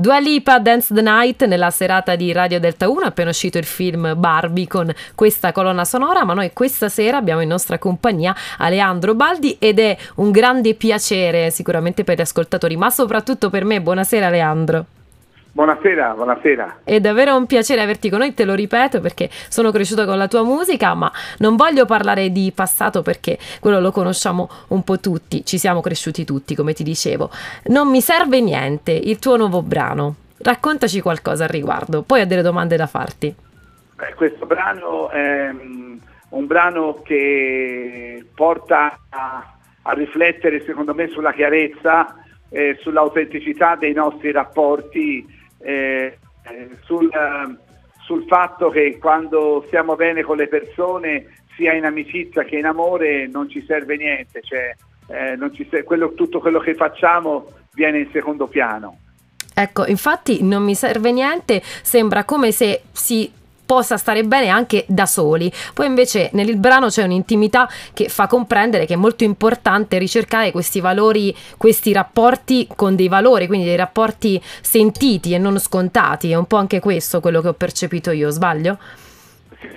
Dua Lipa Dance the Night nella serata di Radio Delta 1, appena uscito il film Barbie con questa colonna sonora, ma noi questa sera abbiamo in nostra compagnia Aleandro Baldi ed è un grande piacere sicuramente per gli ascoltatori, ma soprattutto per me. Buonasera Aleandro. Buonasera, buonasera. È davvero un piacere averti con noi, te lo ripeto perché sono cresciuto con la tua musica, ma non voglio parlare di passato perché quello lo conosciamo un po' tutti, ci siamo cresciuti tutti, come ti dicevo. Non mi serve niente, il tuo nuovo brano. Raccontaci qualcosa al riguardo, poi ho delle domande da farti. Beh, questo brano è um, un brano che porta a, a riflettere, secondo me, sulla chiarezza eh, sull'autenticità dei nostri rapporti eh, sul, sul, fatto che quando stiamo bene con le persone, sia in amicizia che in amore, non ci serve niente, cioè, eh, serve, quello, tutto quello che facciamo viene in secondo piano. Ecco, infatti non mi serve niente, sembra come se si possa stare bene anche da soli. Poi invece nel brano c'è un'intimità che fa comprendere che è molto importante ricercare questi valori, questi rapporti con dei valori, quindi dei rapporti sentiti e non scontati. È un po' anche questo quello che ho percepito io, sbaglio?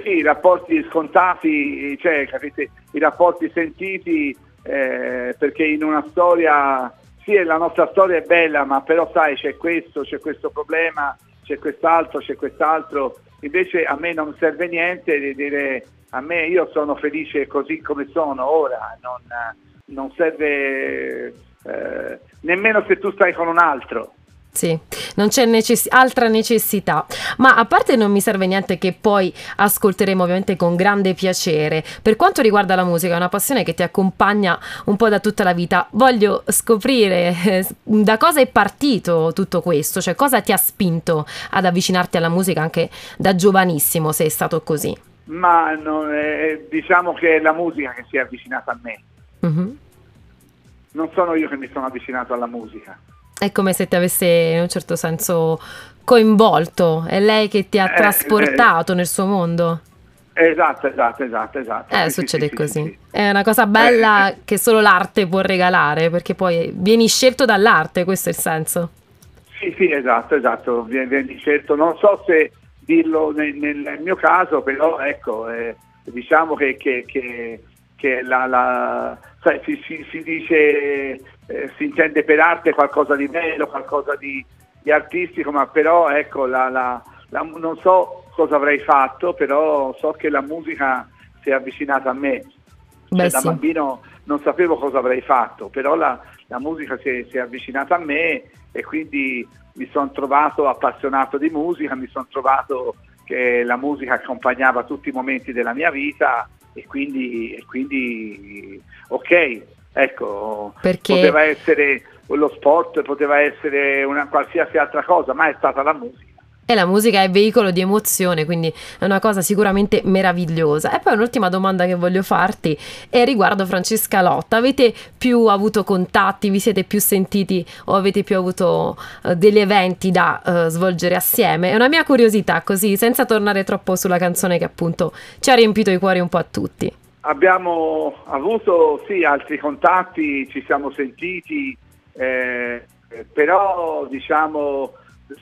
Sì, i rapporti scontati, cioè capite, i rapporti sentiti, eh, perché in una storia, sì, la nostra storia è bella, ma però sai c'è questo, c'è questo problema, c'è quest'altro, c'è quest'altro, invece a me non serve niente di dire a me io sono felice così come sono ora, non, non serve eh, nemmeno se tu stai con un altro. Sì, non c'è necess- altra necessità, ma a parte non mi serve niente che poi ascolteremo ovviamente con grande piacere. Per quanto riguarda la musica, è una passione che ti accompagna un po' da tutta la vita. Voglio scoprire eh, da cosa è partito tutto questo, cioè cosa ti ha spinto ad avvicinarti alla musica anche da giovanissimo, se è stato così. Ma è, diciamo che è la musica che si è avvicinata a me. Mm-hmm. Non sono io che mi sono avvicinato alla musica. È come se ti avesse in un certo senso coinvolto, è lei che ti ha eh, trasportato eh, nel suo mondo. Esatto, esatto, esatto, esatto. Eh, sì, succede sì, così. Sì, è una cosa bella eh, che solo l'arte può regalare, perché poi vieni scelto dall'arte, questo è il senso. Sì, sì, esatto, esatto, vieni, scelto. Non so se dirlo nel, nel mio caso, però ecco, eh, diciamo che, che, che, che la, la, sai, si, si, si dice eh, si intende per arte qualcosa di bello, qualcosa di, di artistico, ma però ecco, la, la, la, non so cosa avrei fatto, però so che la musica si è avvicinata a me. Cioè, sì. Da bambino non sapevo cosa avrei fatto, però la, la musica si è, si è, avvicinata a me e quindi mi sono trovato appassionato di musica, mi sono trovato che la musica accompagnava tutti i momenti della mia vita e quindi, e quindi ok, Ecco, Perché... poteva essere lo sport, poteva essere una qualsiasi altra cosa, ma è stata la musica. E la musica è veicolo di emozione, quindi è una cosa sicuramente meravigliosa. E poi un'ultima domanda che voglio farti è riguardo Francesca Lotta. Avete più avuto contatti, vi siete più sentiti o avete più avuto uh, degli eventi da uh, svolgere assieme? È una mia curiosità, così senza tornare troppo sulla canzone che appunto ci ha riempito i cuori un po' a tutti. Abbiamo avuto sì altri contatti, ci siamo sentiti, eh, però diciamo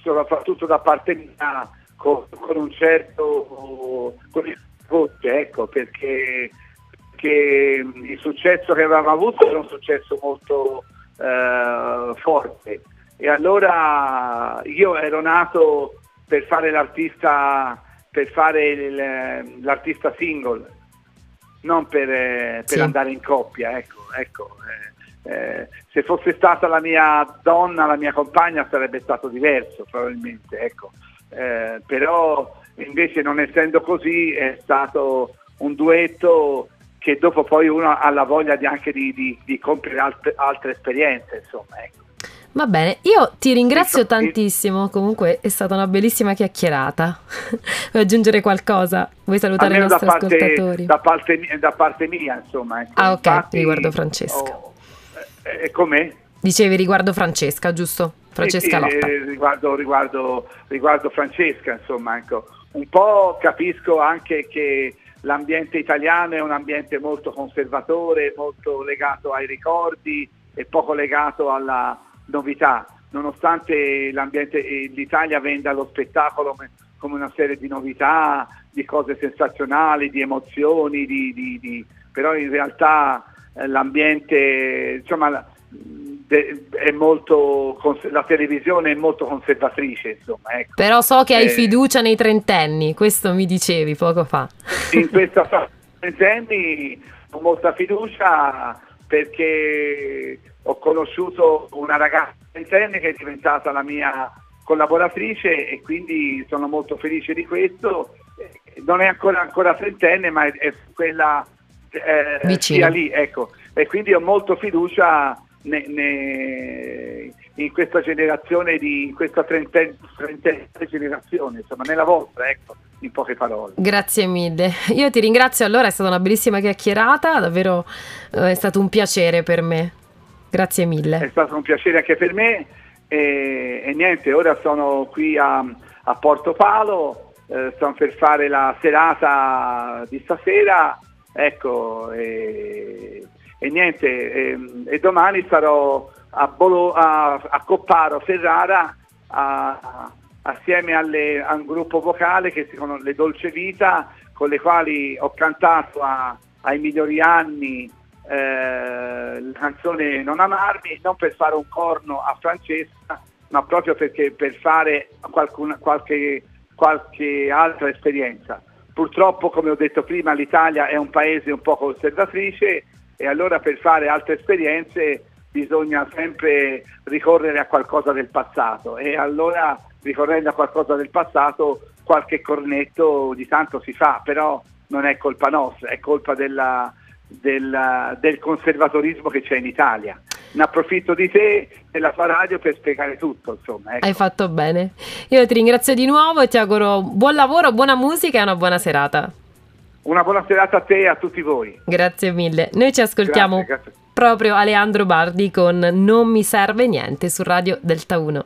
soprattutto da parte mia con, con un certo con il voce, ecco, perché, perché, il successo che avevamo avuto era un successo molto eh, forte. E allora io ero nato per fare l'artista per fare il, l'artista single non per, eh, per sì. andare in coppia. Ecco, ecco, eh, eh, se fosse stata la mia donna, la mia compagna, sarebbe stato diverso probabilmente. Ecco. Eh, però invece non essendo così è stato un duetto che dopo poi uno ha la voglia di anche di, di, di compiere altre, altre esperienze. Insomma, ecco. Va bene, io ti ringrazio tantissimo, comunque è stata una bellissima chiacchierata. Vuoi aggiungere qualcosa? Vuoi salutare i nostri da parte, ascoltatori? Da parte, da parte, mia, insomma. Ecco. Ah ok, Infatti, riguardo Francesca. Oh, eh, eh, com'è? Dicevi riguardo Francesca, giusto? Francesca sì, Lotta. Eh, riguardo, riguardo, riguardo Francesca, insomma, ecco. Un po' capisco anche che l'ambiente italiano è un ambiente molto conservatore, molto legato ai ricordi e poco legato alla novità, nonostante l'Italia venda lo spettacolo come una serie di novità, di cose sensazionali, di emozioni, di, di, di, però in realtà eh, l'ambiente, insomma, è molto, la televisione è molto conservatrice. Insomma, ecco. Però so che hai eh, fiducia nei trentenni, questo mi dicevi poco fa. In questa fase trentenni ho molta fiducia perché conosciuto una ragazza trentenne che è diventata la mia collaboratrice e quindi sono molto felice di questo. Non è ancora, ancora trentenne, ma è, è quella eh, sia lì, ecco. E quindi ho molto fiducia ne, ne, in questa generazione, di, in questa trentenne, trentenne generazione, insomma, nella vostra, ecco, in poche parole. Grazie mille. Io ti ringrazio allora, è stata una bellissima chiacchierata, davvero eh, è stato un piacere per me. Grazie mille. È stato un piacere anche per me e, e niente, ora sono qui a, a Porto Palo, eh, sto per fare la serata di stasera, ecco, e, e niente, e, e, domani sarò a, Bolo, a, a Copparo, Ferrara, a, assieme alle, a un gruppo vocale che si chiamano Le Dolce Vita, con le quali ho cantato ai migliori anni eh, canzone Non amarmi, non per fare un corno a Francesca, ma proprio perché per fare qualcuna, qualche, qualche altra esperienza. Purtroppo, come ho detto prima, l'Italia è un paese un po' conservatrice e allora per fare altre esperienze bisogna sempre ricorrere a qualcosa del passato e allora ricorrendo a qualcosa del passato qualche cornetto di tanto si fa, però non è colpa nostra, è colpa della, del, del, conservatorismo che c'è in Italia. Ne approfitto di te della tua radio per spiegare tutto. Insomma, ecco. Hai fatto bene. Io ti ringrazio di nuovo e ti auguro buon lavoro, buona musica e una buona serata. Una buona serata a te e a tutti voi. Grazie mille. Noi ci ascoltiamo grazie, grazie. proprio Aleandro Bardi con Non mi serve niente su Radio Delta 1.